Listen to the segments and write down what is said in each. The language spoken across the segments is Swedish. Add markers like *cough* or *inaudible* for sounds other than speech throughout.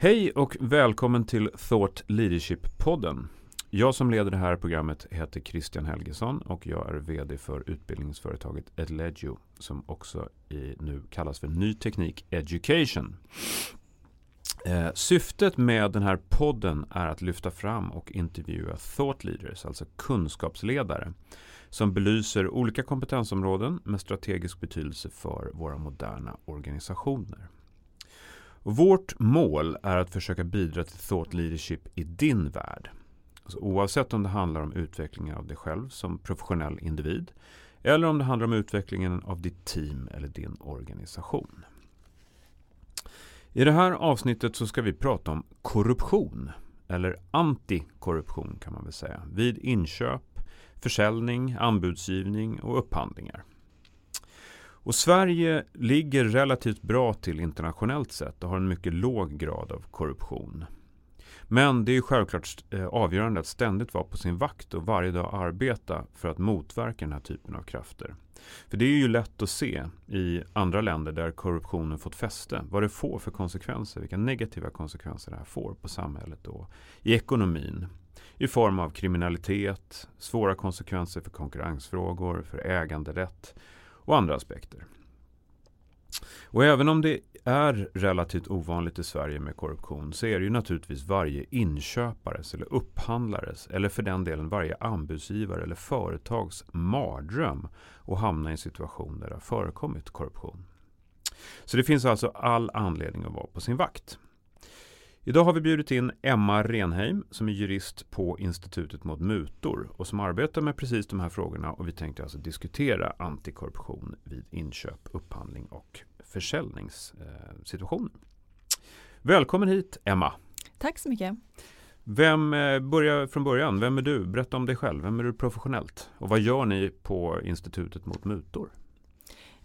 Hej och välkommen till Thought Leadership-podden. Jag som leder det här programmet heter Christian Helgesson och jag är vd för utbildningsföretaget Edlegio som också i, nu kallas för Ny Teknik Education. Eh, syftet med den här podden är att lyfta fram och intervjua thought leaders, alltså kunskapsledare, som belyser olika kompetensområden med strategisk betydelse för våra moderna organisationer. Vårt mål är att försöka bidra till thought leadership i din värld. Alltså oavsett om det handlar om utvecklingen av dig själv som professionell individ eller om det handlar om utvecklingen av ditt team eller din organisation. I det här avsnittet så ska vi prata om korruption eller antikorruption kan man väl säga vid inköp, försäljning, anbudsgivning och upphandlingar. Och Sverige ligger relativt bra till internationellt sett och har en mycket låg grad av korruption. Men det är självklart eh, avgörande att ständigt vara på sin vakt och varje dag arbeta för att motverka den här typen av krafter. För det är ju lätt att se i andra länder där korruptionen fått fäste vad det får för konsekvenser, vilka negativa konsekvenser det här får på samhället och i ekonomin. I form av kriminalitet, svåra konsekvenser för konkurrensfrågor, för äganderätt och andra aspekter. Och även om det är relativt ovanligt i Sverige med korruption så är det ju naturligtvis varje inköpares eller upphandlares eller för den delen varje anbudsgivare eller företags mardröm att hamna i en situation där det har förekommit korruption. Så det finns alltså all anledning att vara på sin vakt. Idag har vi bjudit in Emma Renheim som är jurist på Institutet mot mutor och som arbetar med precis de här frågorna och vi tänkte alltså diskutera antikorruption vid inköp, upphandling och försäljningssituation. Välkommen hit Emma! Tack så mycket! Vem, eh, börjar från början, vem är du? Berätta om dig själv, vem är du professionellt? Och vad gör ni på Institutet mot mutor?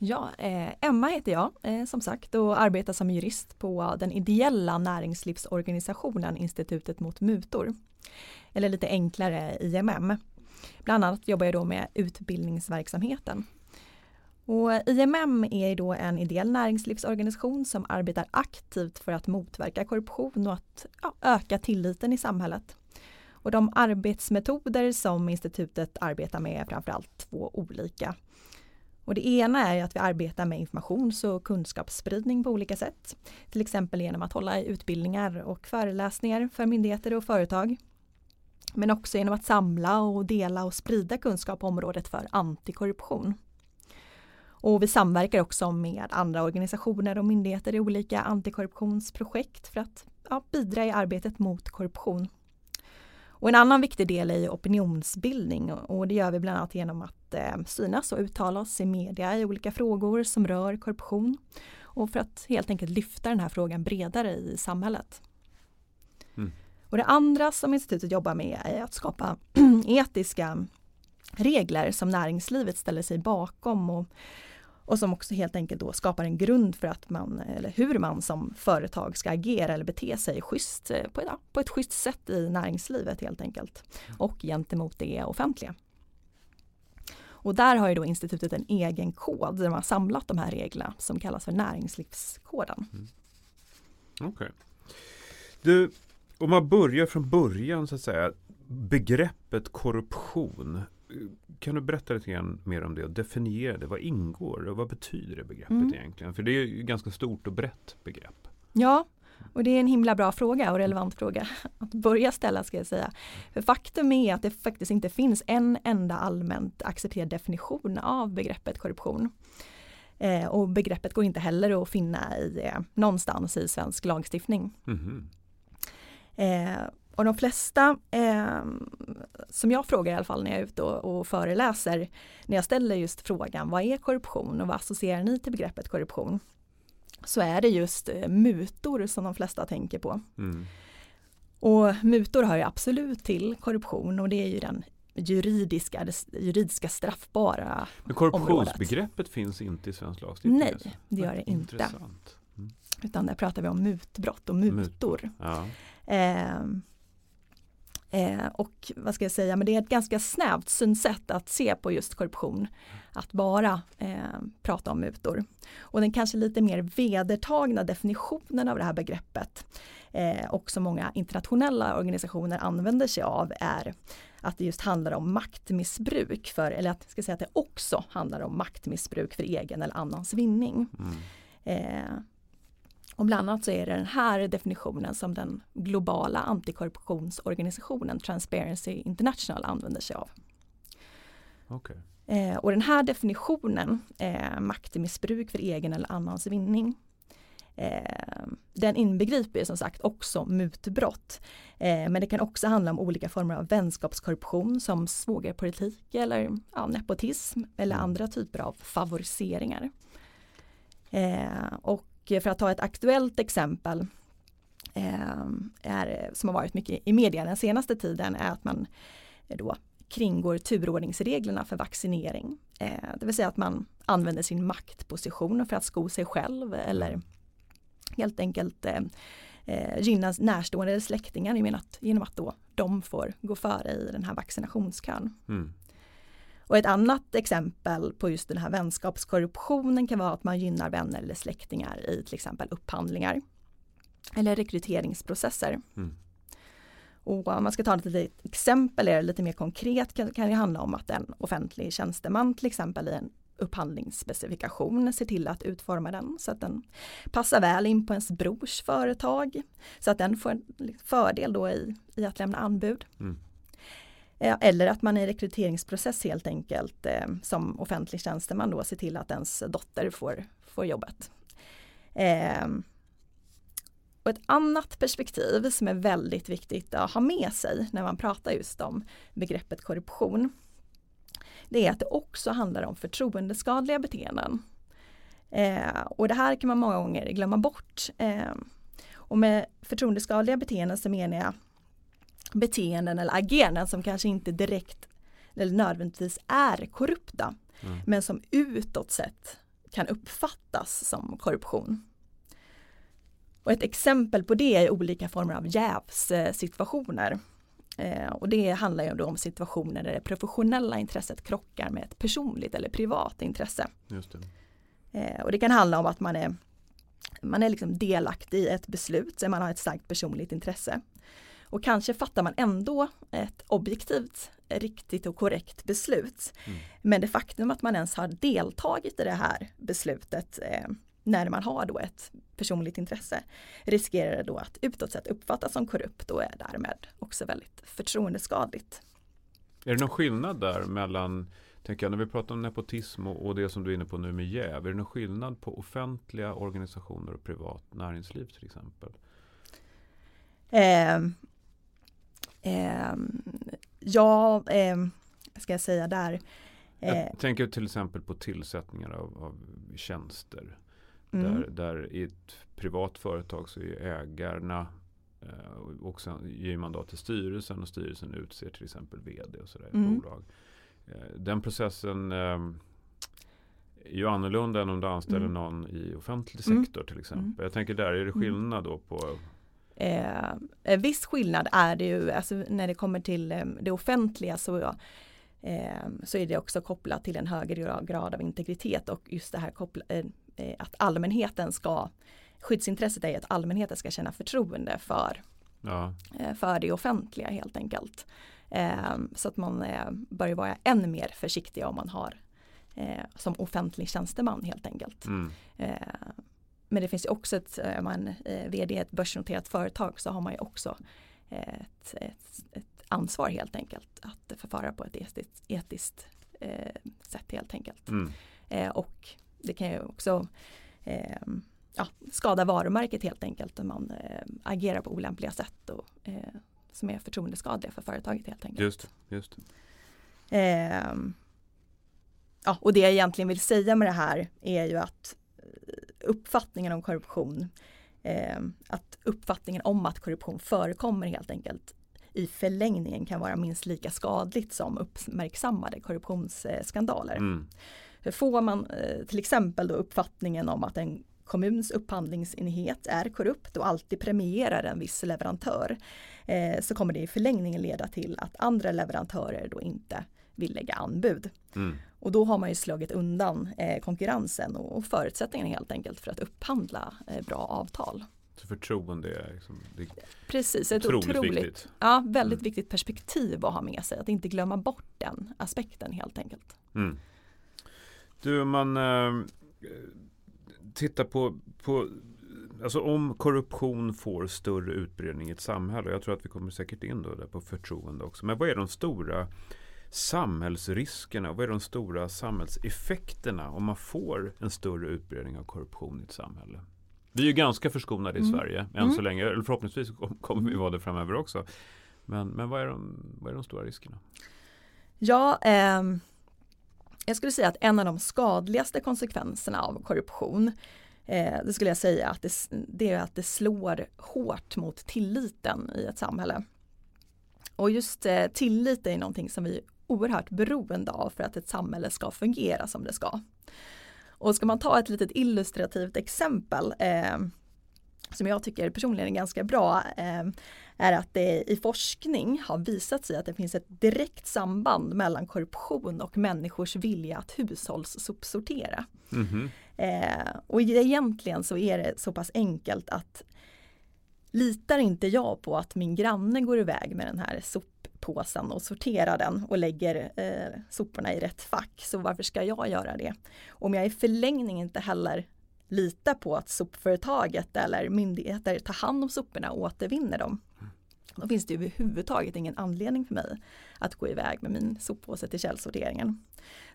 Ja, eh, Emma heter jag eh, som sagt och arbetar som jurist på den ideella näringslivsorganisationen Institutet mot mutor. Eller lite enklare IMM. Bland annat jobbar jag då med utbildningsverksamheten. Och IMM är då en ideell näringslivsorganisation som arbetar aktivt för att motverka korruption och att ja, öka tilliten i samhället. Och de arbetsmetoder som institutet arbetar med är framförallt två olika. Och det ena är att vi arbetar med informations och kunskapsspridning på olika sätt. Till exempel genom att hålla i utbildningar och föreläsningar för myndigheter och företag. Men också genom att samla och dela och sprida kunskap på området för antikorruption. Och vi samverkar också med andra organisationer och myndigheter i olika antikorruptionsprojekt för att ja, bidra i arbetet mot korruption. Och en annan viktig del är opinionsbildning och det gör vi bland annat genom att eh, synas och uttala oss i media i olika frågor som rör korruption och för att helt enkelt lyfta den här frågan bredare i samhället. Mm. Och det andra som institutet jobbar med är att skapa *clears throat* etiska regler som näringslivet ställer sig bakom och och som också helt enkelt då skapar en grund för att man, eller hur man som företag ska agera eller bete sig schysst, eh, på, ett, på ett schysst sätt i näringslivet helt enkelt. Och gentemot det offentliga. Och där har ju då institutet en egen kod där man har samlat de här reglerna som kallas för näringslivskoden. Mm. Okej. Okay. om man börjar från början så att säga. Begreppet korruption kan du berätta lite grann mer om det och definiera det? Vad ingår och vad betyder det begreppet mm. egentligen? För det är ju ett ganska stort och brett begrepp. Ja, och det är en himla bra fråga och relevant fråga *laughs* att börja ställa ska jag säga. För faktum är att det faktiskt inte finns en enda allmänt accepterad definition av begreppet korruption. Eh, och begreppet går inte heller att finna i, eh, någonstans i svensk lagstiftning. Mm. Eh, och de flesta eh, som jag frågar i alla fall när jag är ute och, och, föreläser, när jag ställer just frågan vad är korruption och vad associerar ni till begreppet korruption? Så är det just eh, mutor som de flesta tänker på. Mm. Och mutor hör ju absolut till korruption och det är ju den juridiska, det juridiska straffbara Men korruptionsbegreppet området. finns inte i svensk lagstiftning? Nej, det gör det inte. Mm. Utan där pratar vi om mutbrott och mutor. Mut. Ja. Eh, Eh, och vad ska jag säga, men det är ett ganska snävt synsätt att se på just korruption. Att bara eh, prata om mutor. Och den kanske lite mer vedertagna definitionen av det här begreppet eh, och som många internationella organisationer använder sig av är att det just handlar om maktmissbruk för, eller att, ska säga att det också handlar om maktmissbruk för egen eller annans vinning. Mm. Och bland annat så är det den här definitionen som den globala antikorruptionsorganisationen Transparency International använder sig av. Okay. Eh, och den här definitionen, eh, maktmissbruk för egen eller annans vinning, eh, den inbegriper som sagt också mutbrott. Eh, men det kan också handla om olika former av vänskapskorruption som svågerpolitik eller ja, nepotism eller mm. andra typer av favoriseringar. Eh, och för att ta ett aktuellt exempel eh, är, som har varit mycket i media den senaste tiden är att man då kringgår turordningsreglerna för vaccinering. Eh, det vill säga att man använder sin maktposition för att sko sig själv eller helt enkelt eh, eh gynna närstående eller släktingar genom att, genom att då de får gå före i den här vaccinationskön. Mm. Och ett annat exempel på just den här vänskapskorruptionen kan vara att man gynnar vänner eller släktingar i till exempel upphandlingar eller rekryteringsprocesser. Mm. Och om man ska ta ett litet exempel, eller lite mer konkret, kan, kan det handla om att en offentlig tjänsteman till exempel i en upphandlingsspecifikation ser till att utforma den så att den passar väl in på ens brors företag. Så att den får en fördel då i, i att lämna anbud. Mm. Eh, eller att man i rekryteringsprocess helt enkelt eh, som offentlig tjänsteman då ser till att ens dotter får, får jobbet. Eh, och ett annat perspektiv som är väldigt viktigt att ha med sig när man pratar just om begreppet korruption. Det är att det också handlar om förtroendeskadliga beteenden. Eh, och det här kan man många gånger glömma bort. Eh, och med förtroendeskadliga beteenden så menar jag beteenden eller ageranden som kanske inte direkt eller nödvändigtvis är korrupta. Mm. Men som utåt sett kan uppfattas som korruption. Och ett exempel på det är olika former av jävssituationer. Eh, och det handlar ju då om situationer där det professionella intresset krockar med ett personligt eller privat intresse. Det. Eh, och det kan handla om att man är, man är liksom delaktig i ett beslut, så man har ett starkt personligt intresse. Och kanske fattar man ändå ett objektivt, riktigt och korrekt beslut. Mm. Men det faktum att man ens har deltagit i det här beslutet eh, när man har då ett personligt intresse riskerar då att utåt sett uppfattas som korrupt och är därmed också väldigt förtroendeskadligt. Är det någon skillnad där mellan, tänker jag, när vi pratar om nepotism och, och det som du är inne på nu med jäv, är det någon skillnad på offentliga organisationer och privat näringsliv till exempel? Eh, eh, ja, eh, ska jag säga där. Jag eh, tänker till exempel på tillsättningar av, av tjänster. Mm. Där, där i ett privat företag så är ägarna eh, och sen ger mandat till styrelsen och styrelsen utser till exempel vd och sådär mm. bolag. Eh, den processen eh, är ju annorlunda än om du anställer mm. någon i offentlig mm. sektor till exempel. Mm. Jag tänker där, är det mm. skillnad då på Eh, viss skillnad är det ju, alltså när det kommer till eh, det offentliga så, eh, så är det också kopplat till en högre grad av integritet och just det här koppla, eh, Eh, att allmänheten ska Skyddsintresset är att allmänheten ska känna förtroende för, ja. Eh, för det offentliga helt enkelt. Eh, så att man bör vara ännu mer försiktig om man har som offentlig tjänsteman helt enkelt. Mm. Men det finns ju också ett, om man är vd i ett börsnoterat företag så har man ju också ett, ett, ett ansvar helt enkelt att förfara på ett etiskt, etiskt sätt helt enkelt. Mm. och det kan ju också eh, ja, skada varumärket helt enkelt om man eh, agerar på olämpliga sätt och, eh, som är förtroendeskadliga för företaget helt enkelt. Just, just. Eh, ja, och det jag egentligen vill säga med det här är ju att eh, uppfattningen om korruption, ehm, att uppfattningen om att korruption förekommer helt enkelt i förlängningen kan vara minst lika skadligt som uppmärksammade korruptionsskandaler. Mm. Får man eh, till exempel då uppfattningen om att en kommuns upphandlingsenhet är korrupt och alltid premierar en viss leverantör eh, så kommer det i förlängningen leda till att andra leverantörer då inte vill lägga anbud. Mm. Och då har man ju slagit undan eh, konkurrensen och, förutsättningarna helt enkelt för att upphandla eh, bra avtal. Så förtroende är, liksom, det är Precis, ett otroligt, otroligt viktigt. Ja, väldigt mm. viktigt perspektiv att ha med sig. Att inte glömma bort den aspekten helt enkelt. Mm. Du, man äh, tittar på, på Alltså om korruption får större utbredning i ett samhälle. Jag tror att vi kommer säkert in då där på förtroende också. Men vad är de stora samhällsriskerna? Vad är de stora samhällseffekterna om man får en större utbredning av korruption i ett samhälle? Vi är ju ganska förskonade i mm. Sverige än mm. så länge. Eller förhoppningsvis kommer vi vara det framöver också. Men, men vad, är de, vad är de stora riskerna? Ja, eh, jag skulle säga att en av de skadligaste konsekvenserna av korruption eh, det skulle jag säga att det, det, är att det slår hårt mot tilliten i ett samhälle. Och just eh, tillit är någonting som vi oerhört beroende av för att ett samhälle ska fungera som det ska. Och ska man ta ett litet illustrativt exempel eh, som jag tycker personligen är ganska bra eh, är att det i forskning har visat sig att det finns ett direkt samband mellan korruption och människors vilja att hushållssopsortera. Mm -hmm. eh, och egentligen så är det så pass enkelt att litar inte jag på att min granne går iväg med den här sop påsen och sorterar den och lägger eh, soporna i rätt fack. Så varför ska jag göra det? Om jag i förlängning inte heller litar på att sopföretaget eller myndigheter tar hand om soporna och återvinner dem. Då finns det överhuvudtaget ingen anledning för mig att gå iväg med min soppåse till källsorteringen.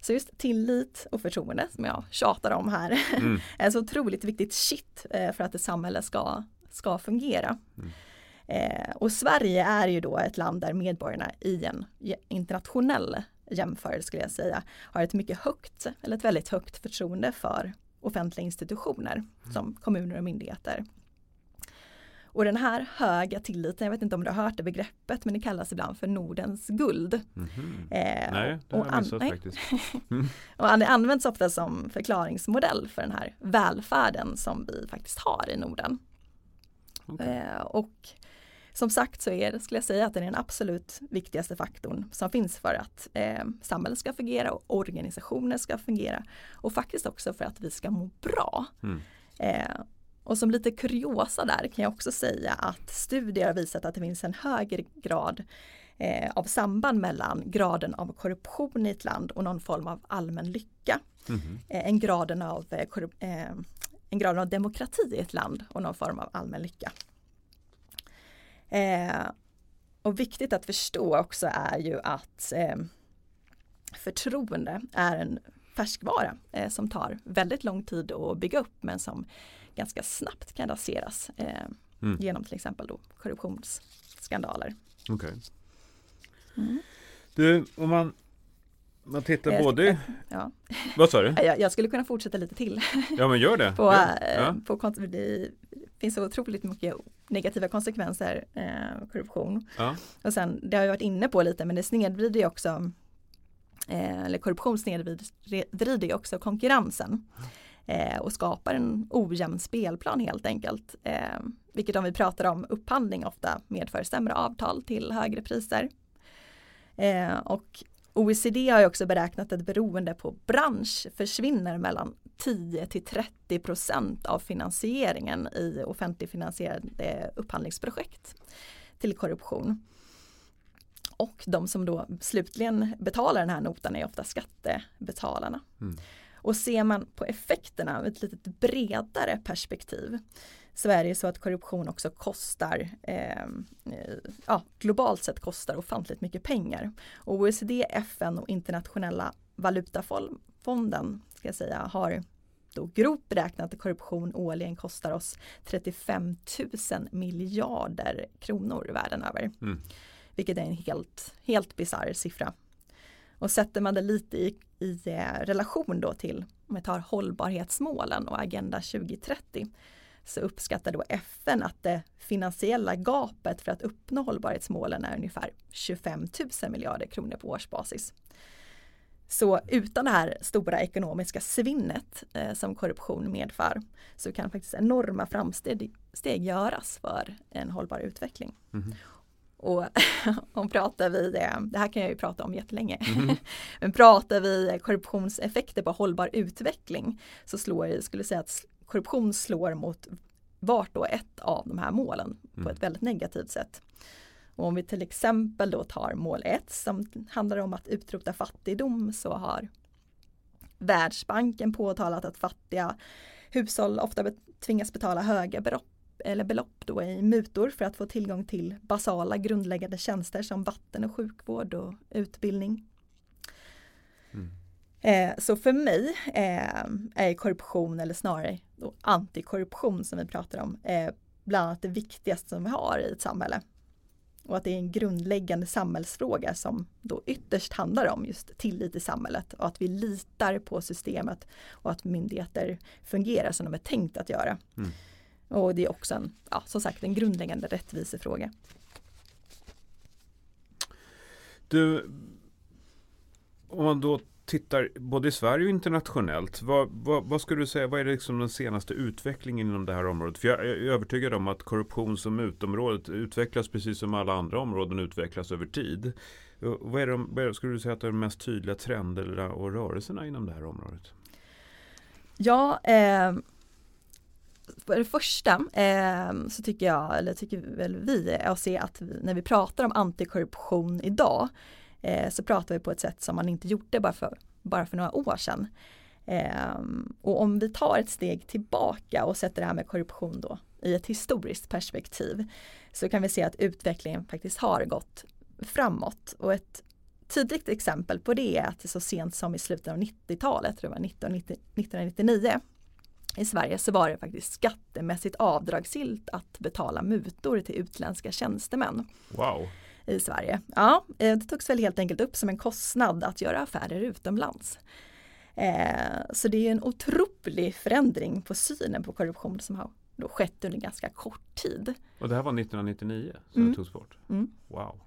Så just tillit och förtroende som jag tjatar om här mm. *laughs* är så otroligt viktigt shit eh, för att ett samhälle ska, ska fungera. Mm. Eh, och Sverige är ju då ett land där medborgarna i en internationell jämförelse skulle jag säga har ett mycket högt, eller ett väldigt högt förtroende för offentliga institutioner mm. som kommuner och myndigheter. Och den här höga tilliten, jag vet inte om du har hört det begreppet, men det kallas ibland för Nordens guld. Mm -hmm. eh, nej, det har jag missat faktiskt. *laughs* Mm. och det används ofta som förklaringsmodell för den här välfärden som vi faktiskt har i Norden. Okay. Eh, och som sagt så är skulle jag säga, att det är den absolut viktigaste faktorn som finns för att eh, samhället ska fungera och organisationer ska fungera och faktiskt också för att vi ska må bra. Mm. Eh, och som lite kuriosa där kan jag också säga att studier har visat att det finns en högre grad eh, av samband mellan graden av korruption i ett land och någon form av allmän lycka. Mm. Eh, än graden av, eh, eh, en graden av demokrati i ett land och någon form av allmän lycka. Eh, och viktigt att förstå också är ju att eh, förtroende är en färskvara eh, som tar väldigt lång tid att bygga upp men som ganska snabbt kan raseras eh, mm. genom till exempel då korruptionsskandaler. Okay. Mm. Du, om man man tittar jag både... Ja. *laughs* Vad sa du? *laughs* Jag, jag, skulle kunna fortsätta lite till. Ja men gör det. *laughs* på, ja. Eh, på, det finns så otroligt mycket negativa konsekvenser eh, korruption. Ja. Och sen, det har jag varit inne på lite, men det snedvrider ju också eh, eller korruption snedvrider ju också konkurrensen eh, och skapar en ojämn spelplan helt enkelt. Eh, vilket om vi pratar om upphandling ofta medför sämre avtal till högre priser. Eh, och OECD har också beräknat att beroende på bransch försvinner mellan 10 till 30 procent av finansieringen i offentligfinansierade upphandlingsprojekt till korruption. Och de som då slutligen betalar den här notan är ofta skattebetalarna. Mm. Och ser man på effekterna ur ett lite bredare perspektiv det så att korruption också kostar, eh, ja, globalt sett kostar ofantligt mycket pengar. Och OECD, FN och internationella valutafonden ska jag säga, har då grovt beräknat att korruption årligen kostar oss 35 000 miljarder kronor världen över. Mm. Vilket är en helt, helt bisarr siffra. Och sätter man det lite i, i eh, relation då till, om vi tar hållbarhetsmålen och Agenda 2030, så uppskattar då FN att det finansiella gapet för att uppnå hållbarhetsmålen är ungefär 25 000 miljarder kronor på årsbasis. Så utan det här stora ekonomiska svinnet eh, som korruption medför så kan faktiskt enorma framsteg steg göras för en hållbar utveckling. Mm. Och *laughs* om pratar vi det, det här kan jag ju prata om jättelänge, mm. *laughs* men pratar vi korruptionseffekter på hållbar utveckling så slår jag, skulle säga att korruption slår mot vart och ett av de här målen mm. på ett väldigt negativt sätt. Och om vi till exempel då tar mål 1 som handlar om att utrota fattigdom så har Världsbanken påtalat att fattiga hushåll ofta tvingas betala höga belopp eller belopp då i mutor för att få tillgång till basala grundläggande tjänster som vatten och sjukvård och utbildning. Mm. Eh, så för mig eh, är korruption eller snarare antikorruption som vi pratar om eh, bland annat det viktigaste som vi har i ett samhälle. Och att det är en grundläggande samhällsfråga som då ytterst handlar om just tillit i samhället och att vi litar på systemet och att myndigheter fungerar som de är tänkt att göra. Mm. Och det är också en, ja, som sagt en grundläggande rättvisefråga. Du, om man då tittar både i Sverige och internationellt, vad, vad, vad skulle du säga, vad är det liksom den senaste utvecklingen inom det här området? För jag är övertygad om att korruption som mutområdet utvecklas precis som alla andra områden utvecklas över tid. Eh, vad är de, vad är skulle du säga att det är de mest tydliga trenderna och rörelserna inom det här området? Ja, eh, för det första eh, så tycker jag, eller tycker väl vi, eh, att se att vi, när vi pratar om antikorruption idag eh, så pratar vi på ett sätt som man inte gjorde bara för, bara för några år sedan. Eh, och om vi tar ett steg tillbaka och sätter det här med korruption då i ett historiskt perspektiv så kan vi se att utvecklingen faktiskt har gått framåt och ett tydligt exempel på det är att det så sent som i slutet av 90-talet, tror jag 1999 i Sverige så var det faktiskt skattemässigt avdragsgillt att betala mutor till utländska tjänstemän. Wow i Sverige. Ja, eh, det togs väl helt enkelt upp som en kostnad att göra affärer utomlands. Eh, så det är en otrolig förändring på synen på korruption som har då skett under ganska kort tid. Och det här var 1999 som mm. det togs bort? Mm. Wow.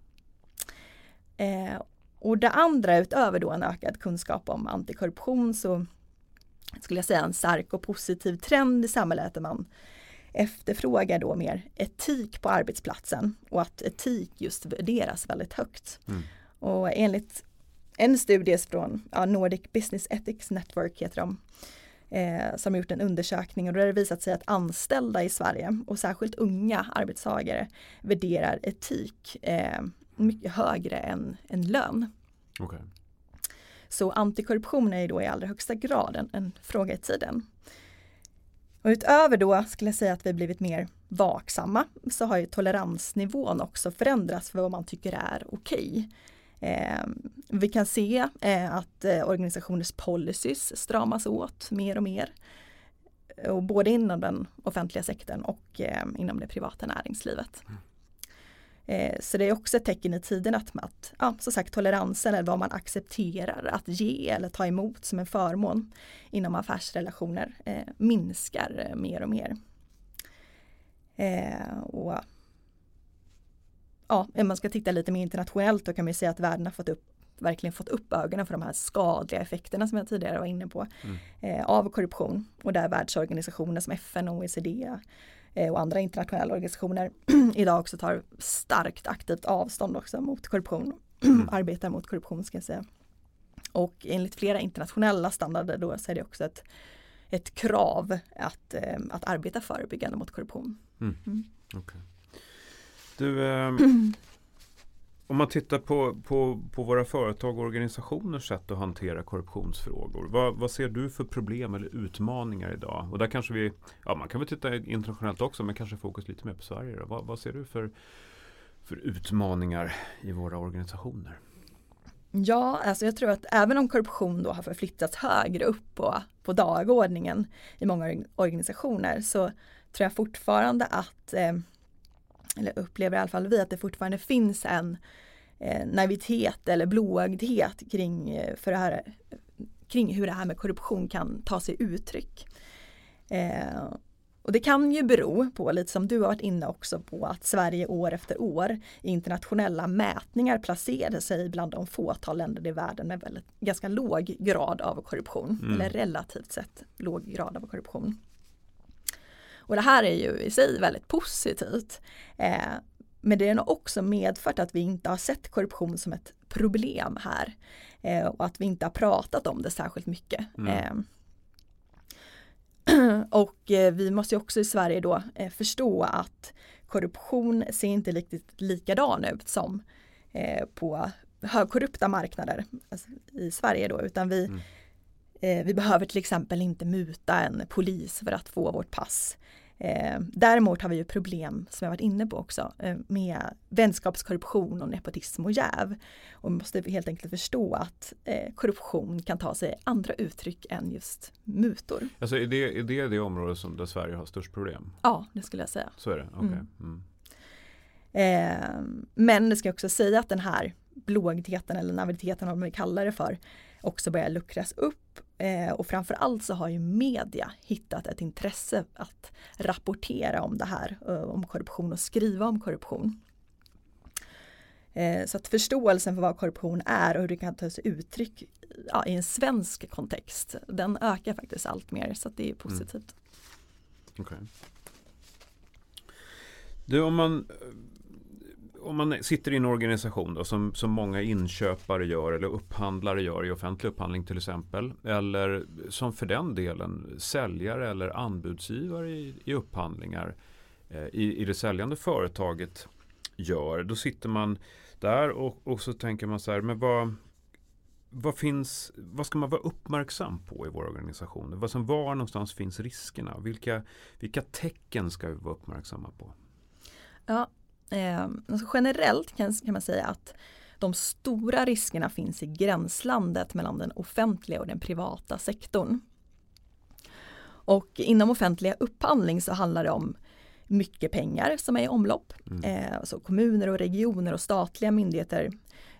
Eh, och det andra utöver då en ökad kunskap om antikorruption så skulle jag säga en stark och positiv trend i samhället där man efterfrågar då mer etik på arbetsplatsen och att etik just värderas väldigt högt. Mm. Och enligt en studie från ja, Nordic Business Ethics Network heter de, eh, som gjort en undersökning och då har det visat sig att anställda i Sverige och särskilt unga arbetstagare värderar etik eh, mycket högre än, än lön. Okay. Så antikorruption är då i allra högsta grad en, en fråga i tiden. Och utöver då skulle jag säga att vi blivit mer vaksamma så har ju toleransnivån också förändrats för vad man tycker är okej. Eh, vi kan se eh, att eh, organisationers policies stramas åt mer och mer. Och både inom den offentliga sektorn och eh, inom det privata näringslivet. Mm. Eh, så det är också ett tecken i tiden att, att ja, som sagt, toleransen eller vad man accepterar att ge eller ta emot som en förmån inom affärsrelationer eh, minskar eh, mer och mer. Eh, och, ja, om man ska titta lite mer internationellt då kan man säga att världen har fått upp verkligen fått upp ögonen för de här skadliga effekterna som jag tidigare var inne på mm. eh, av korruption och där världsorganisationer som FN och OECD och andra internationella organisationer *clears throat* idag också tar starkt aktivt avstånd också mot korruption, *clears throat* arbetar mot korruption ska jag säga. Och enligt flera internationella standarder då så är det också ett, ett krav att, eh, att arbeta förebyggande mot korruption. Mm. Mm. Okay. Du, eh, *clears throat* Om man tittar på, på, på våra företag och organisationers sätt att hantera korruptionsfrågor. Vad, vad, ser du för problem eller utmaningar idag? Och där kanske vi, ja man kan väl titta internationellt också men kanske fokus lite mer på Sverige. Då. Vad, vad ser du för, för utmaningar i våra organisationer? Ja, alltså jag tror att även om korruption då har förflyttats högre upp på, på dagordningen i många organisationer så tror jag fortfarande att eh, eller upplever i alla fall vi, att det fortfarande finns en eh, naivitet eller blåögdhet kring, eh, för det här, kring hur det här med korruption kan ta sig uttryck. Eh, och det kan ju bero på, lite som du har varit inne också på, att Sverige år efter år i internationella mätningar placerade sig bland de fåtal länder i världen med väldigt, ganska låg grad av korruption, mm. eller relativt sett låg grad av korruption. Och det här är ju i sig väldigt positivt. Eh, men det har också medfört att vi inte har sett korruption som ett problem här. Eh, och att vi inte har pratat om det särskilt mycket. Mm. Eh, *clears throat* och eh, vi måste också i Sverige då eh, förstå att korruption ser inte riktigt likadan ut som eh, på högkorrupta marknader alltså i Sverige då, utan vi, mm. vi behöver till exempel inte muta en polis för att få vårt pass. Eh, däremot har vi ju problem, som jag varit inne på också, eh, med vänskapskorruption och nepotism och jäv. Och vi måste helt enkelt förstå att eh, korruption kan ta sig andra uttryck än just mutor. Alltså är det är det, det område som där Sverige har störst problem? Ja, det skulle jag säga. Så är det? Okay. Mm. Mm. Eh, men det ska också säga att den här blågtheten eller naiviteten, vad man kallar det för, också börjar luckras upp eh, och framförallt så har ju media hittat ett intresse att rapportera om det här, eh, om korruption och skriva om korruption. Eh, så att förståelsen för vad korruption är och hur det kan ta sig uttryck ja, i en svensk kontext, den ökar faktiskt allt mer så att det är positivt. Mm. Okay. Du, om man om man sitter i en organisation då, som, som många inköpare gör eller upphandlare gör i offentlig upphandling till exempel. Eller som för den delen säljare eller anbudsgivare i, i upphandlingar eh, i, i det säljande företaget gör. Då sitter man där och, och så tänker man så här, men vad, vad, finns, vad ska man vara uppmärksam på i våra organisationer? Vad som, var någonstans finns riskerna? Vilka, vilka tecken ska vi vara uppmärksamma på? Ja, Eh, alltså generellt kan, kan man säga att de stora riskerna finns i gränslandet mellan den offentliga och den privata sektorn. Och inom offentliga upphandling så handlar det om mycket pengar som är i omlopp. Mm. Eh, alltså kommuner och regioner och statliga myndigheter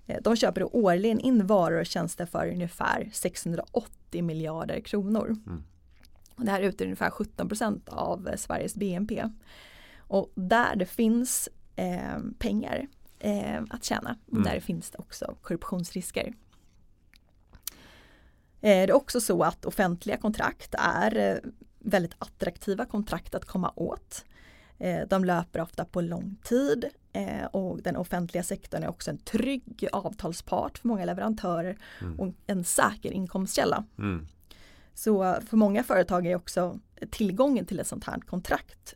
eh, de köper årligen in varor och tjänster för ungefär 680 miljarder kronor. Mm. Det här utgör ungefär 17% av Sveriges BNP. Och där det finns eh, pengar eh, att tjäna. Mm. Där finns det också korruptionsrisker. Eh, det är också så att offentliga kontrakt är eh, väldigt attraktiva kontrakt att komma åt. Eh, de löper ofta på lång tid och den offentliga sektorn är också en trygg avtalspart för många leverantörer mm. och en säker inkomstkälla. Mm. Så för många företag är också tillgången till ett sånt här kontrakt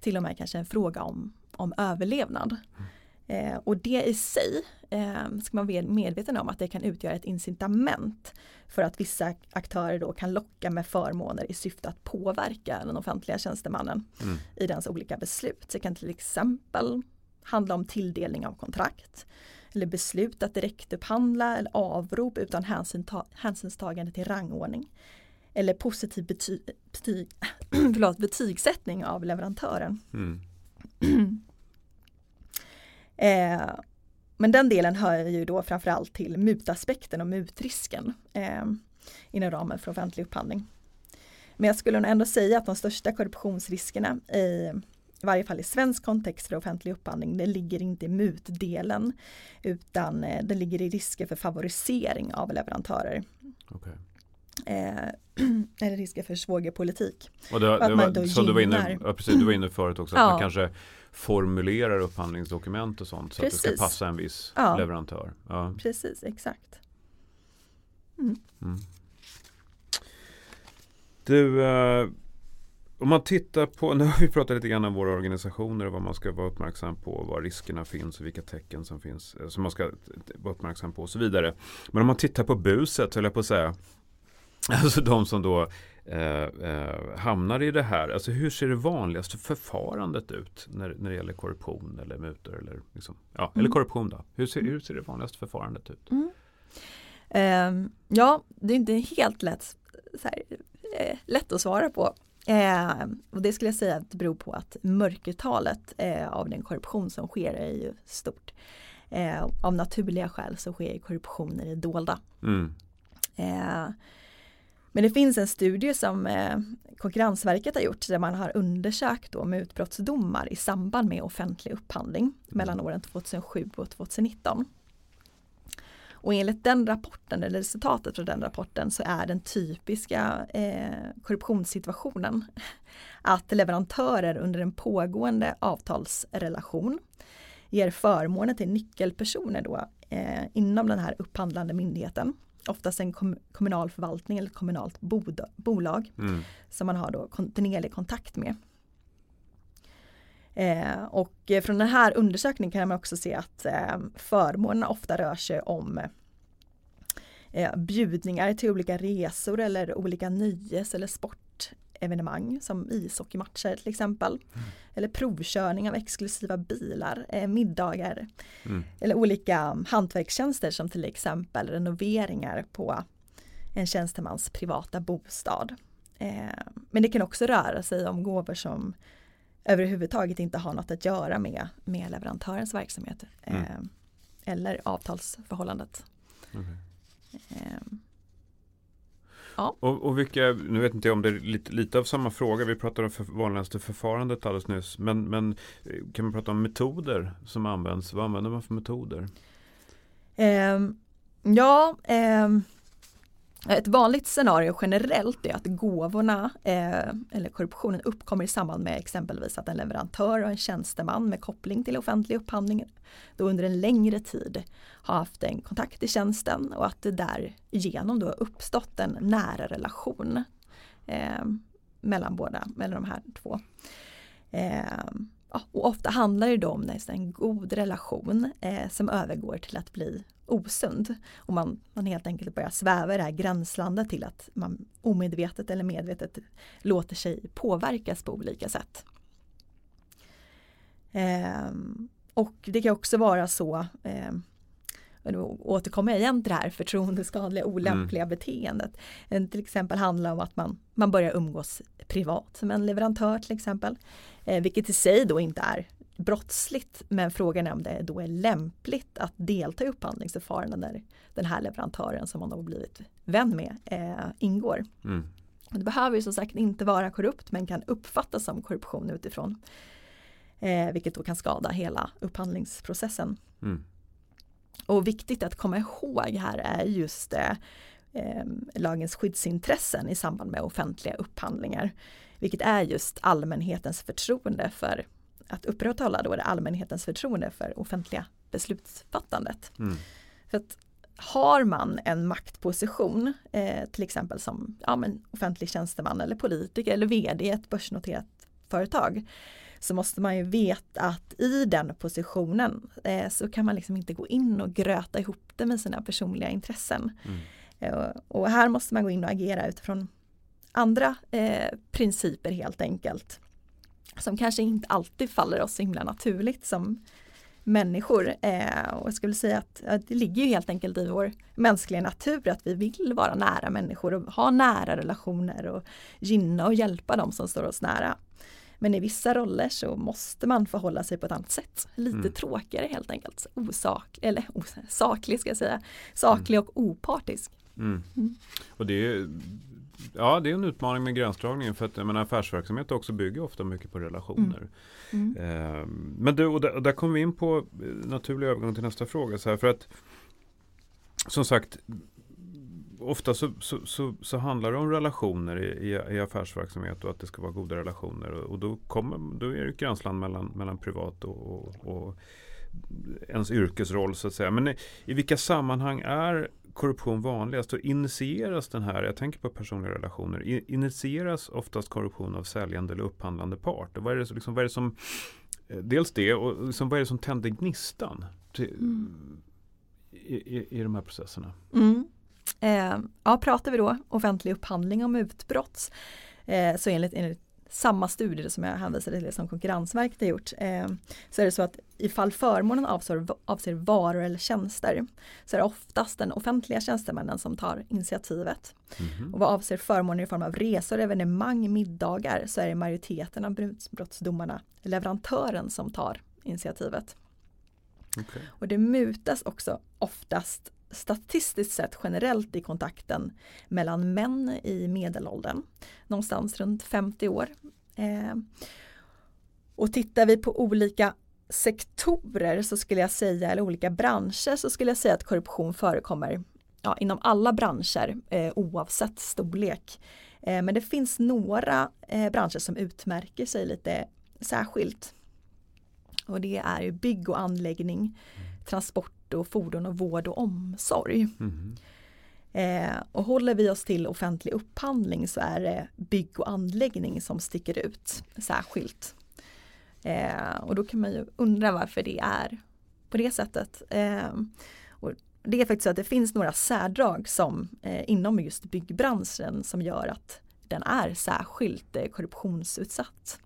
till och med kanske en fråga om om överlevnad. Eh, och det i sig eh, ska man vara medveten om att det kan utgöra ett incitament för att vissa aktörer då kan locka med förmåner i syfte att påverka den offentliga tjänstemannen mm. i dens olika beslut. Så det kan till exempel handla om tilldelning av kontrakt eller beslut att direktupphandla eller avrop utan hänsyn ta, hänsynstagande till rangordning. Eller positiv bety, betyg, *clears throat* förlåt, betygsättning av leverantören. Mm. *clears throat* eh, men den delen hör ju då framförallt till mutaspekten och mutrisken eh, inom ramen för offentlig upphandling. Men jag skulle nog ändå säga att de största korruptionsriskerna i, i varje fall i svensk kontext för offentlig upphandling, det ligger inte i mutdelen utan eh, det ligger i risker för favorisering av leverantörer. Okay. Eh, *clears throat* eller risker för svågerpolitik. Och det, det var, så du var, inne, ja, precis, du var inne förut också, att ja. man kanske formulerar upphandlingsdokument och sånt så precis. att det ska passa en viss ja. leverantör. Ja. Precis, exakt. Mm. Mm. Du, eh, om man tittar på, *laughs* nu har vi pratat lite grann om våra organisationer och vad man ska vara uppmärksam på, var riskerna finns och vilka tecken som finns, eh, som man ska vara uppmärksam på och så vidare. Men om man tittar på buset, höll jag på att säga, Alltså de som då eh, eh, hamnar i det här. Alltså hur ser det vanligaste förfarandet ut när, när det gäller korruption eller mutor eller, liksom, ja, mm. eller korruption då? Hur ser, hur ser det vanligaste förfarandet ut? Mm. Eh, ja, det är inte helt lätt, här, eh, lätt att svara på. Eh, och det skulle jag säga att det beror på att mörkertalet eh, av den korruption som sker är ju stort. av naturliga skäl så sker korruption i det dolda. Mm. Men det finns en studie som eh, Konkurrensverket har gjort där man har undersökt då mutbrottsdomar i samband med offentlig upphandling mm. mellan åren 2007 och 2019. Och enligt den rapporten, eller resultatet från den rapporten, så är den typiska eh, korruptionssituationen *laughs* att leverantörer under en pågående avtalsrelation ger förmåner till nyckelpersoner då, eh, inom den här upphandlande myndigheten. Oftast en kom kommunal förvaltning eller kommunalt bolag mm. som man har då kontinuerlig kontakt med. Eh, och från den här undersökningen kan man också se att eh, förmånerna ofta rör sig om eh, bjudningar till olika resor eller olika nöjes eller sportevenemang som ishockeymatcher till exempel. Mm. Eller provkörning av exklusiva bilar, eh, middagar mm. eller olika hantverkstjänster som till exempel renoveringar på en tjänstemans privata bostad. Eh, men det kan också röra sig om gåvor som överhuvudtaget inte har något att göra med, med leverantörens verksamhet mm. eh, eller avtalsförhållandet. Okay. Eh, ja. Och, och, vilka, nu vet inte jag om det är lite, lite av samma fråga, vi pratade om för, vanligaste förfarandet alldeles nyss, men, men eh, kan man prata om metoder som används? Vad använder man för metoder? Eh, ja, ehm, ett vanligt scenario generellt är att gåvorna eh, eller korruptionen uppkommer i samband med exempelvis att en leverantör och en tjänsteman med koppling till offentlig upphandling då under en längre tid har haft en kontakt i tjänsten och att det därigenom då uppstått en nära relation eh, mellan båda, mellan de här två. Eh, och ofta handlar det då om en god relation eh, som övergår till att bli osund. Och man, man helt enkelt börjar sväva i det här gränslandet till att man omedvetet eller medvetet låter sig påverkas på olika sätt. Eh, och det kan också vara så, eh, då återkommer jag igen till det här förtroendeskadliga olämpliga mm. beteendet. Eh, till exempel handlar om att man, man börjar umgås privat som en leverantör till exempel. Eh, vilket i sig då inte är brottsligt men frågan är om det då är lämpligt att delta i upphandlingsförfaranden när den här leverantören som man då blivit vän med eh, ingår. Mm. Det behöver ju som sagt inte vara korrupt men kan uppfattas som korruption utifrån. Eh, vilket då kan skada hela upphandlingsprocessen. Mm. Och viktigt att komma ihåg här är just eh, eh, lagens skyddsintressen i samband med offentliga upphandlingar. Vilket är just allmänhetens förtroende för att upprätthålla då det allmänhetens förtroende för offentliga beslutsfattandet. Mm. För att har man en maktposition, eh, till exempel som ja, men offentlig tjänsteman eller politiker eller vd i ett börsnoterat företag, så måste man ju veta att i den positionen eh, så kan man liksom inte gå in och gröta ihop det med sina personliga intressen. Mm. Eh, och här måste man gå in och agera utifrån andra eh, principer helt enkelt som kanske inte alltid faller oss så himla naturligt som människor. Eh, och jag skulle säga att, att, det ligger ju helt enkelt i vår mänskliga natur att vi vill vara nära människor och ha nära relationer och gynna och hjälpa dem som står oss nära. Men i vissa roller så måste man förhålla sig på ett annat sätt. Lite mm. tråkigare helt enkelt. Osak, eller *laughs* saklig ska jag säga. Saklig mm. och opartisk. Mm. Mm. Och det är ja, det är en utmaning med gränsdragningen för att menar, affärsverksamhet också bygger ofta mycket på relationer. Eh, men du, och där, och där kommer vi in på eh, naturlig övergång till nästa fråga. Så här, för att som sagt, ofta så, så, så, så, handlar det om relationer i, i, i, affärsverksamhet och att det ska vara goda relationer. Och, och då, kommer, då är det ett gränsland mellan, mellan privat och, och, och ens yrkesroll så att säga. Men i, i vilka sammanhang är korruption vanligast? Och initieras den här, jag tänker på personliga relationer, initieras oftast korruption av säljande eller upphandlande part? Och vad är det, liksom, vad är det som, eh, dels det, och liksom, vad är det som tänder gnistan till, mm. i, i, i de här processerna? Mm. Eh, ja, pratar vi då offentlig upphandling om utbrott eh, så enligt, enligt samma studie som jag hänvisade till som Konkurrensverket har gjort eh, så är det så att ifall förmånen avser, avser varor eller tjänster så är det oftast den offentliga tjänstemännen som tar initiativet. Mm -hmm. Och vad avser förmåner i form av resor, evenemang, middagar så är det majoriteten av brottsdomarna leverantören som tar initiativet. Okay. Och det mutas också oftast statistiskt sett generellt i kontakten mellan män i medelåldern, någonstans runt 50 år. Eh, och tittar vi på olika sektorer så skulle jag säga, eller olika branscher så skulle jag säga att korruption förekommer ja, inom alla branscher eh, oavsett storlek. Eh, men det finns några eh, branscher som utmärker sig lite särskilt. Och det är ju bygg och anläggning, transport och fordon och vård och omsorg. Mm. Eh, och håller vi oss till offentlig upphandling så är det bygg och anläggning som sticker ut särskilt. Eh, och då kan man ju undra varför det är på det sättet. Eh, och det är faktiskt så att det finns några särdrag som eh, inom just byggbranschen som gör att den är särskilt eh, korruptionsutsatt.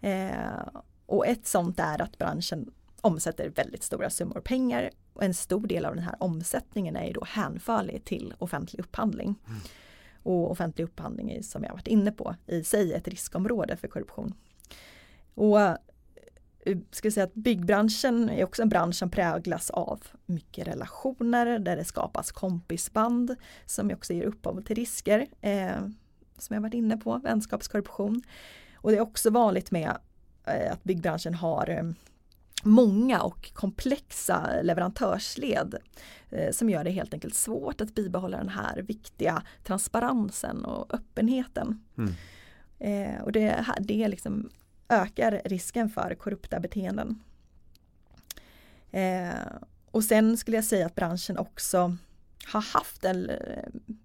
Eh, och ett sånt är att branschen omsätter väldigt stora summor pengar och en stor del av den här omsättningen är ju då hänförlig till offentlig upphandling. Mm. Och offentlig upphandling är som jag varit inne på i sig ett riskområde för korruption. Och eh, ska säga att byggbranschen är också en bransch som präglas av mycket relationer där det skapas kompisband som också ger upphov till risker. Eh, som jag varit inne på, vänskapskorruption. Och det är också vanligt med eh, att byggbranschen har eh, många och komplexa leverantörsled eh, som gör det helt enkelt svårt att bibehålla den här viktiga transparensen och öppenheten. Mm. Eh, och det, det liksom ökar risken för korrupta beteenden. Eh, och sen skulle jag säga att branschen också har haft en,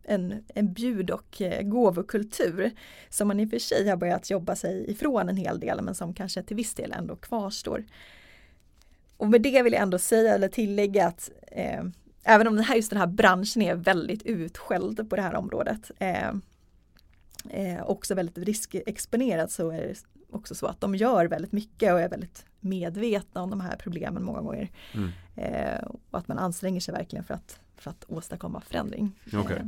en, en bjud och gåvokultur som man i och för sig har börjat jobba sig ifrån en hel del men som kanske till viss del ändå kvarstår. Och med det vill jag ändå säga eller tillägga att eh, även om den här, just den här branschen är väldigt utskälld på det här området eh, eh, också väldigt riskexponerad så är det också så att de gör väldigt mycket och är väldigt medvetna om de här problemen många gånger. Mm. Eh, och att man anstränger sig verkligen för att, för att åstadkomma förändring. Okay. Eh.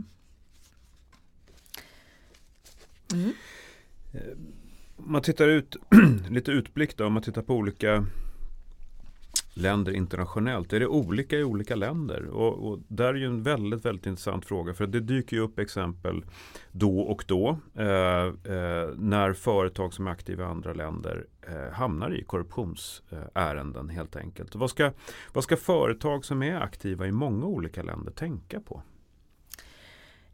Mm. Om man tittar ut, *clears throat* lite utblick då, om man tittar på olika länder internationellt? Är det olika i olika länder? Och, och där är ju en väldigt, väldigt intressant fråga för det dyker ju upp exempel då och då eh, eh, när företag som är aktiva i andra länder eh, hamnar i korruptionsärenden helt enkelt. Vad ska, vad ska företag som är aktiva i många olika länder tänka på?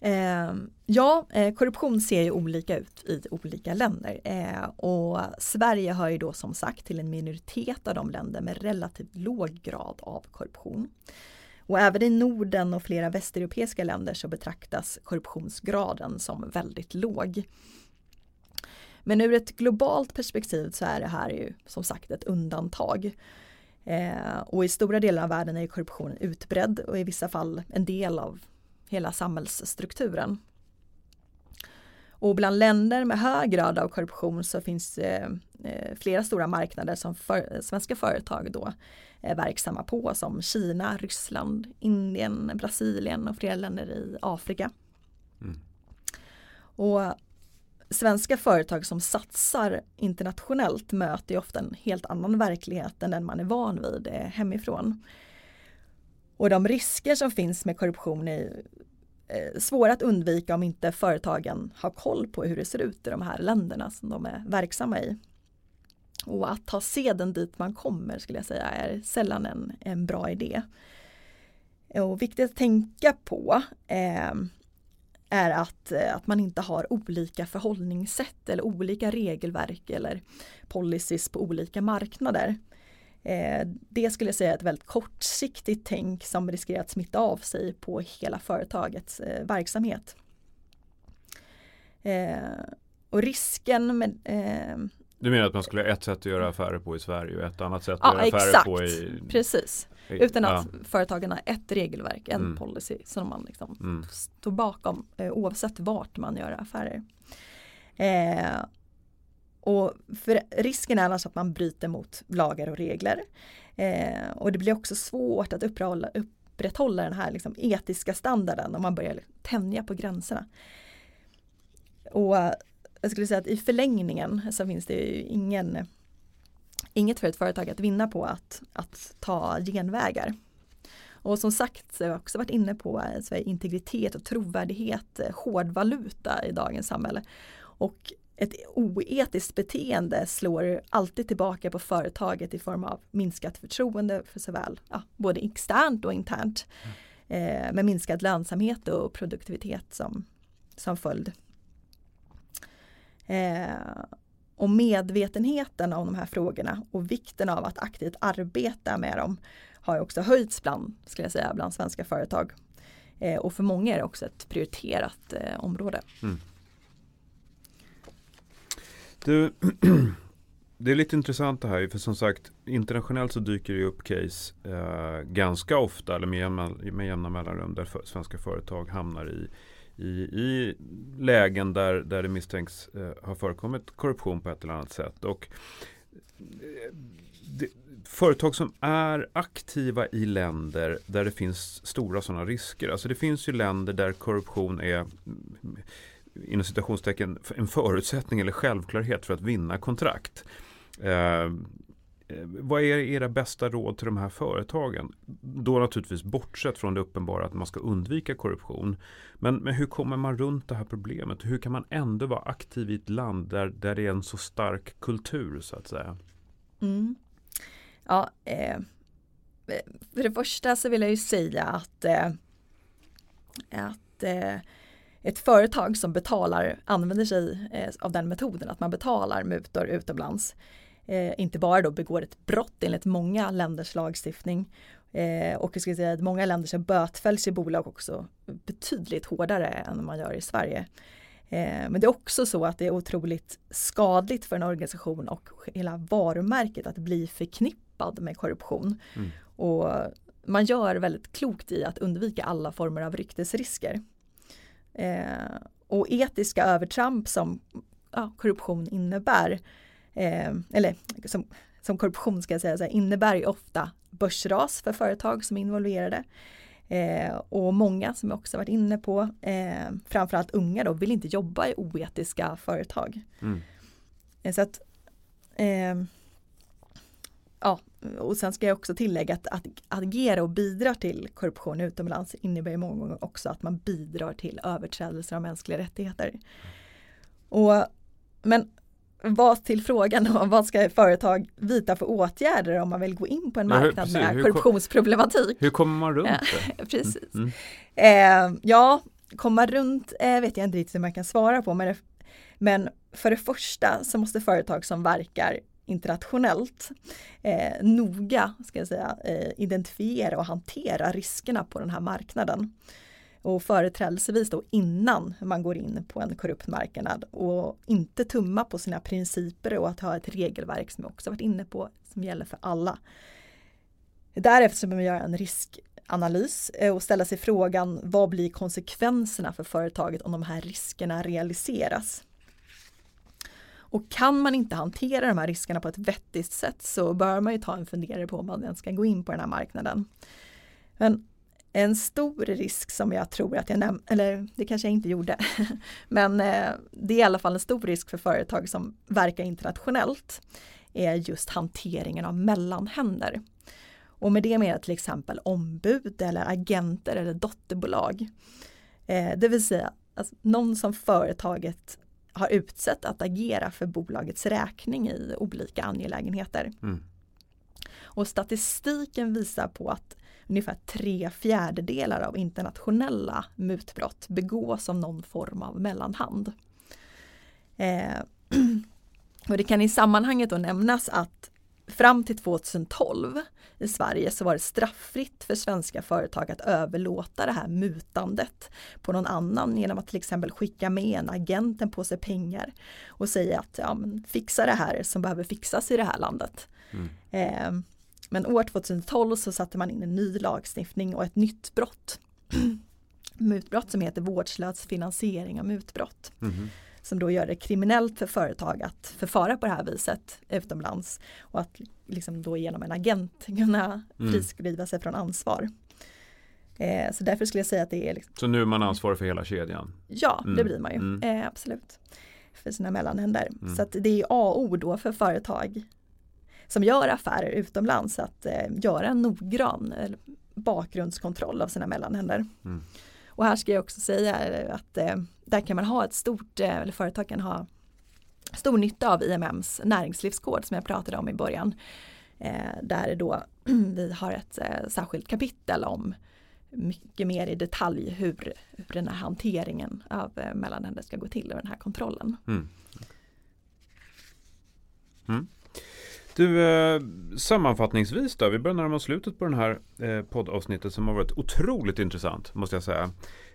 Eh, ja, eh, korruption ser ju olika ut i olika länder eh, och Sverige hör ju då som sagt till en minoritet av de länder med relativt låg grad av korruption. Och även i Norden och flera västeuropeiska länder så betraktas korruptionsgraden som väldigt låg. Men ur ett globalt perspektiv så är det här ju som sagt ett undantag. Eh, och i stora delar av världen är korruptionen utbredd och i vissa fall en del av hela samhällsstrukturen. Och bland länder med hög grad av korruption så finns eh, eh, flera stora marknader som för, svenska företag då är verksamma på som Kina, Ryssland, Indien, Brasilien och flera länder i Afrika. Mm. Och svenska företag som satsar internationellt möter ju ofta en helt annan verklighet än den man är van vid hemifrån. Och de risker som finns med korruption är eh, svåra att undvika om inte företagen har koll på hur det ser ut i de här länderna som de är verksamma i. Och att ta seden dit man kommer skulle jag säga är sällan en, en bra idé. Och viktigt att tänka på eh, är att, eh, att man inte har olika förhållningssätt eller olika regelverk eller policies på olika marknader. Eh, det skulle jag säga är ett väldigt kortsiktigt tänk som riskerar att smitta av sig på hela företagets eh, verksamhet. Eh, och risken med du menar att man skulle ha ett sätt att göra affärer på i Sverige och ett annat sätt att ja, göra affärer exakt. på i... Precis. Utan att ja. företagen har ett regelverk, en mm. policy som man liksom mm. står bakom oavsett vart man gör affärer. Eh, och för risken är annars att man bryter mot lagar och regler. Eh, och det blir också svårt att upprätthålla, upprätthålla den här liksom etiska standarden om man börjar tänja på gränserna. Och jag skulle säga att i förlängningen så finns det ju ingen, inget för ett företag att vinna på att, att ta genvägar. Och som sagt, så har jag också varit inne på eh, så integritet och trovärdighet, eh, hårdvaluta i dagens samhälle. Och ett oetiskt beteende slår alltid tillbaka på företaget i form av minskat förtroende för såväl ja, både externt och internt. Mm. Eh, med minskad lönsamhet och produktivitet som, som följd. Eh, och medvetenheten om de här frågorna och vikten av att aktivt arbeta med dem har också höjts bland, skulle jag säga, bland svenska företag. Eh, och för många är det också ett prioriterat eh, område. Mm. Du, *clears throat* det är lite intressant det här, för som sagt internationellt så dyker det upp case eh, ganska ofta eller med jämna, med jämna mellanrum där för, svenska företag hamnar i, i, i lägen där, där det misstänks eh, ha förekommit korruption på ett eller annat sätt. Och eh, det, företag som är aktiva i länder där det finns stora sådana risker. Alltså det finns ju länder där korruption är inom citationstecken en förutsättning eller självklarhet för att vinna kontrakt. Eh, eh, vad är era bästa råd till de här företagen? Då naturligtvis bortsett från det uppenbara att man ska undvika korruption. Men, men hur kommer man runt det här problemet? Hur kan man ändå vara aktiv i ett land där, där det är en så stark kultur så att säga? Mm. Ja, eh, för det första så vill jag ju säga att, eh, att eh, ett företag som betalar, använder sig eh, av den metoden att man betalar mutor utomlands eh, inte bara då begår ett brott enligt många länders lagstiftning eh, och jag ska säga att många länder så bötfälls i bolag också betydligt hårdare än man gör i Sverige. Eh, men det är också så att det är otroligt skadligt för en organisation och hela varumärket att bli förknippad med korruption. Mm. Och man gör väldigt klokt i att undvika alla former av ryktesrisker. Eh, och etiska övertramp som ja, korruption innebär, eh, eller som, som korruption ska jag säga, så här, innebär ju ofta börsras för företag som är involverade. Eh, och många som jag också varit inne på, eh, framförallt unga då, vill inte jobba i oetiska företag. Mm. Eh, så att eh, ja, och sen ska jag också tillägga att, att, agera och bidra till korruption utomlands innebär många gånger också att man bidrar till överträdelser av mänskliga rättigheter. Och, men vad till frågan om vad ska företag vidta för åtgärder om man vill gå in på en marknad ja, med korruptionsproblematik. Hur kommer man runt det? precis. Mm. Mm. Eh, ja, komma runt eh, vet jag inte riktigt hur man kan svara på men, men för det första så måste företag som verkar internationellt eh, noga ska jag säga, eh, identifiera och hantera riskerna på den här marknaden. Och företrädelsevis då innan man går in på en korrupt marknad och inte tumma på sina principer och att ha ett regelverk som jag också varit inne på som gäller för alla. Därefter behöver man göra en riskanalys eh, och ställa sig frågan vad blir konsekvenserna för företaget om de här riskerna realiseras? Och kan man inte hantera de här riskerna på ett vettigt sätt så bör man ju ta en funderare på om man ens ska gå in på den här marknaden. Men en stor risk som jag tror att jag nämnde, eller det kanske jag inte gjorde, *laughs* men eh, det är i alla fall en stor risk för företag som verkar internationellt, är just hanteringen av mellanhänder. Och med det menar jag till exempel ombud eller agenter eller dotterbolag. Eh, det vill säga alltså, någon som företaget har utsett att agera för bolagets räkning i olika angelägenheter. Mm. Och statistiken visar på att ungefär tre fjärdedelar av internationella mutbrott begås som någon form av mellanhand. Eh, *clears throat* och det kan i sammanhanget då nämnas att fram till 2012 i Sverige så var det strafffritt för svenska företag att överlåta det här mutandet på någon annan genom att till exempel skicka med en agent en påse pengar och säga att ja, men fixa det här som behöver fixas i det här landet. Mm. Eh, men år 2012 så satte man in en ny lagstiftning och ett nytt brott. *clears throat* mutbrott som heter vårdslös finansiering av mutbrott. Mm som då gör det kriminellt för företag att förfara på det här viset utomlands och att liksom då genom en agent kunna mm. friskriva sig från ansvar. Eh, så därför skulle jag säga att det är liksom, Så nu är man ansvarig för hela kedjan? Ja, mm. det blir man ju, mm. eh, absolut. För sina mellanhänder. Mm. Så att det är A och O då för företag som gör affärer utomlands att eh, göra en noggrann bakgrundskontroll av sina mellanhänder. Och här ska jag också säga eh, att eh, där kan man ha ett stort, eh, eller företag kan ha stor nytta av IMMs näringslivskod som jag pratade om i början. Där då *clears throat* vi har ett särskilt kapitel om mycket mer i detalj hur, hur den här hanteringen av mellanhänder ska gå till och den här kontrollen. Mm. Mm. Du, eh, sammanfattningsvis då, vi börjar närma oss slutet på den här eh, poddavsnittet som har varit otroligt intressant måste jag säga.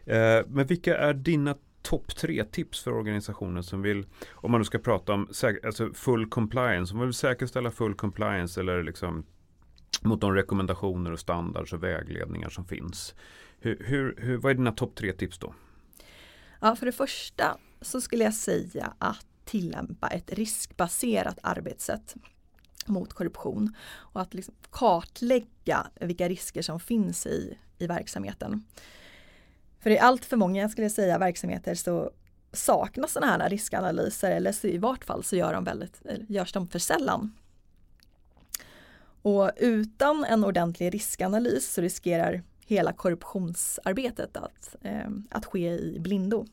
Eh, men vilka är dina topp tre tips för organisationer som vill, om man nu ska prata om alltså full compliance, om man vill säkerställa full compliance eller liksom mot de rekommendationer och standards och vägledningar som finns. Hur, hur, hur, vad är dina topp tre tips då? Ja, för det första så skulle jag säga att tillämpa ett riskbaserat arbetssätt mot korruption och att liksom kartlägga vilka risker som finns i, i verksamheten. För i allt för många, skulle jag säga, verksamheter så saknas sådana här riskanalyser eller så i vart fall så gör de väldigt, görs de för sällan. Och utan en ordentlig riskanalys så riskerar hela korruptionsarbetet att, eh, att ske i blindo.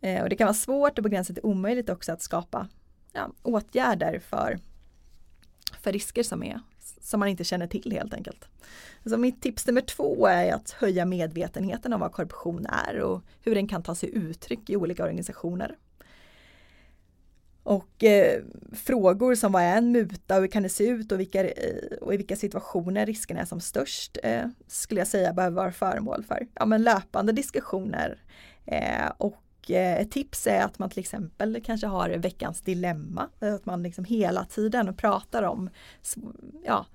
Eh, och det kan vara svårt och begränsat till omöjligt också att skapa ja, åtgärder för, för risker som, är, som man inte känner till helt enkelt. Så mitt tips nummer två är att höja medvetenheten om vad korruption är och hur den kan ta sig uttryck i olika organisationer. Och eh, frågor som vad är en muta och hur kan det se ut och, vilka, eh, och i vilka situationer riskerna är som störst eh, skulle jag säga behöver vara föremål för ja, men löpande diskussioner. Eh, och eh, ett tips är att man till exempel kanske har veckans dilemma, att man liksom hela tiden pratar om ja,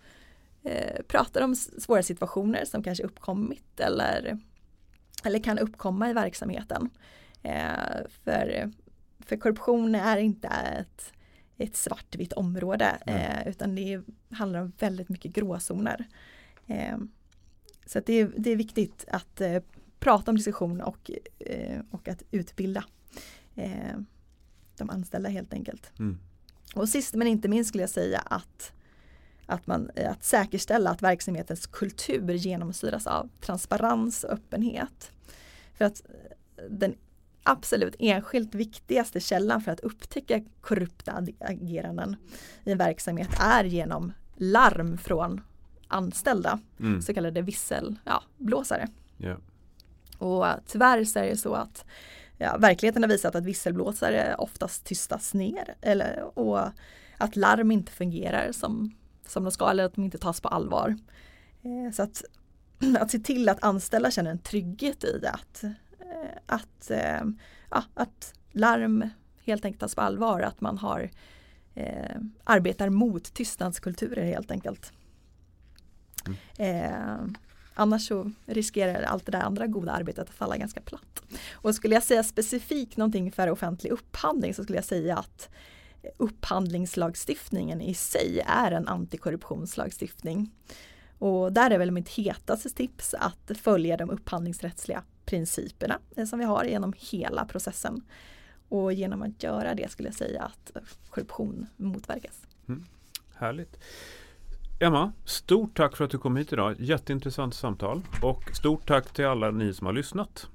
eh, pratar om svåra situationer som kanske uppkommit eller, eller kan uppkomma i verksamheten. för för korruption är inte ett, ett svartvitt område eh, utan det handlar om väldigt mycket gråzoner. Eh, så det, är, det är viktigt att eh, prata om diskussion och, eh, och att utbilda eh, de anställda helt enkelt. Mm. Och sist men inte minst skulle jag säga att att, man, att säkerställa att verksamhetens kultur genomsyras av transparens och öppenhet. För att den absolut enskilt viktigaste källan för att upptäcka korrupta ageranden i en verksamhet är genom larm från anställda, mm. så kallade visselblåsare. Ja, yeah. Och tyvärr så är det så att ja, verkligheten har visat att visselblåsare oftast tystas ner eller, och att larm inte fungerar som, som de ska eller att de inte tas på allvar. Eh, så att, *clears throat* att se till att anställda känner en trygghet i att Eh, att, eh, ja, att larm helt enkelt tas på allvar, att man har eh, arbetar mot tystnadskulturer helt enkelt. Mm. Eh, annars så riskerar allt det där andra goda arbetet att falla ganska platt. Och skulle jag säga specifikt någonting för offentlig upphandling så skulle jag säga att upphandlingslagstiftningen i sig är en antikorruptionslagstiftning. Och där är väl mitt hetaste tips att följa de upphandlingsrättsliga principerna som vi har genom hela processen. Och genom att göra det skulle jag säga att korruption motverkas. Mm. Härligt. Emma, stort tack för att du kom hit idag. Jätteintressant samtal och stort tack till alla ni som har lyssnat.